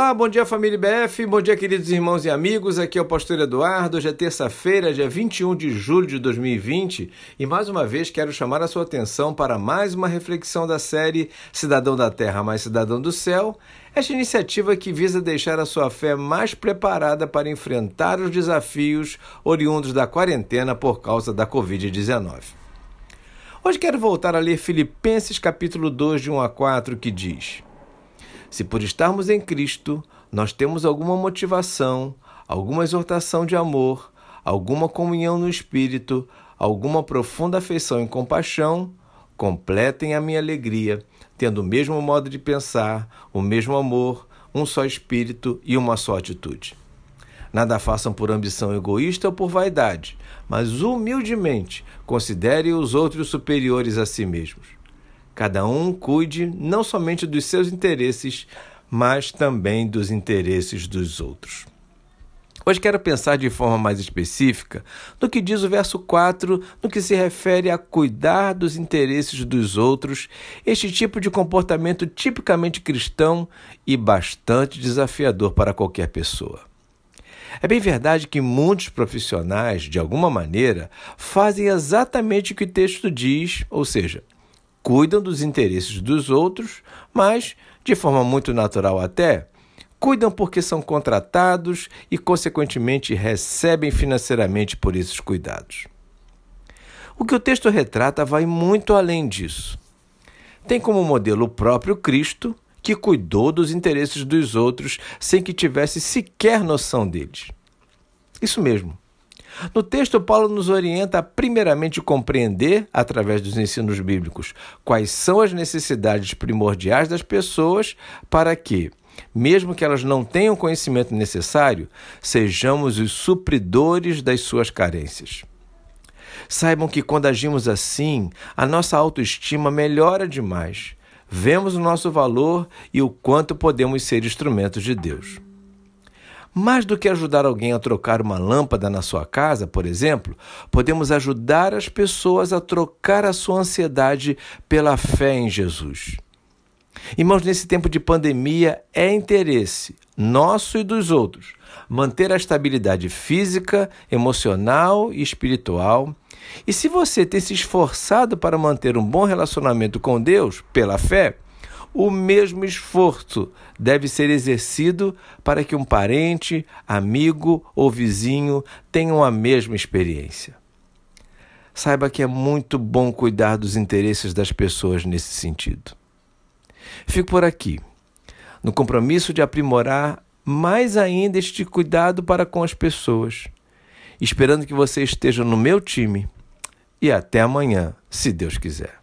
Olá, bom dia família BF, bom dia queridos irmãos e amigos, aqui é o pastor Eduardo, hoje é terça-feira, dia 21 de julho de 2020 e mais uma vez quero chamar a sua atenção para mais uma reflexão da série Cidadão da Terra mais Cidadão do Céu, esta iniciativa que visa deixar a sua fé mais preparada para enfrentar os desafios oriundos da quarentena por causa da Covid-19. Hoje quero voltar a ler Filipenses capítulo 2 de 1 a 4 que diz... Se por estarmos em Cristo, nós temos alguma motivação, alguma exortação de amor, alguma comunhão no Espírito, alguma profunda afeição e compaixão, completem a minha alegria, tendo o mesmo modo de pensar, o mesmo amor, um só espírito e uma só atitude. Nada façam por ambição egoísta ou por vaidade, mas humildemente considerem os outros superiores a si mesmos. Cada um cuide não somente dos seus interesses, mas também dos interesses dos outros. Hoje quero pensar de forma mais específica no que diz o verso 4, no que se refere a cuidar dos interesses dos outros, este tipo de comportamento tipicamente cristão e bastante desafiador para qualquer pessoa. É bem verdade que muitos profissionais, de alguma maneira, fazem exatamente o que o texto diz, ou seja, cuidam dos interesses dos outros, mas, de forma muito natural até, cuidam porque são contratados e, consequentemente, recebem financeiramente por esses cuidados. O que o texto retrata vai muito além disso. Tem como modelo o próprio Cristo, que cuidou dos interesses dos outros sem que tivesse sequer noção deles. Isso mesmo. No texto, Paulo nos orienta a primeiramente compreender, através dos ensinos bíblicos, quais são as necessidades primordiais das pessoas para que, mesmo que elas não tenham o conhecimento necessário, sejamos os supridores das suas carências. Saibam que quando agimos assim, a nossa autoestima melhora demais. Vemos o nosso valor e o quanto podemos ser instrumentos de Deus. Mais do que ajudar alguém a trocar uma lâmpada na sua casa, por exemplo, podemos ajudar as pessoas a trocar a sua ansiedade pela fé em Jesus. Irmãos, nesse tempo de pandemia, é interesse nosso e dos outros manter a estabilidade física, emocional e espiritual. E se você tem se esforçado para manter um bom relacionamento com Deus pela fé, o mesmo esforço deve ser exercido para que um parente, amigo ou vizinho tenham a mesma experiência. Saiba que é muito bom cuidar dos interesses das pessoas nesse sentido. Fico por aqui, no compromisso de aprimorar mais ainda este cuidado para com as pessoas, esperando que você esteja no meu time. E até amanhã, se Deus quiser.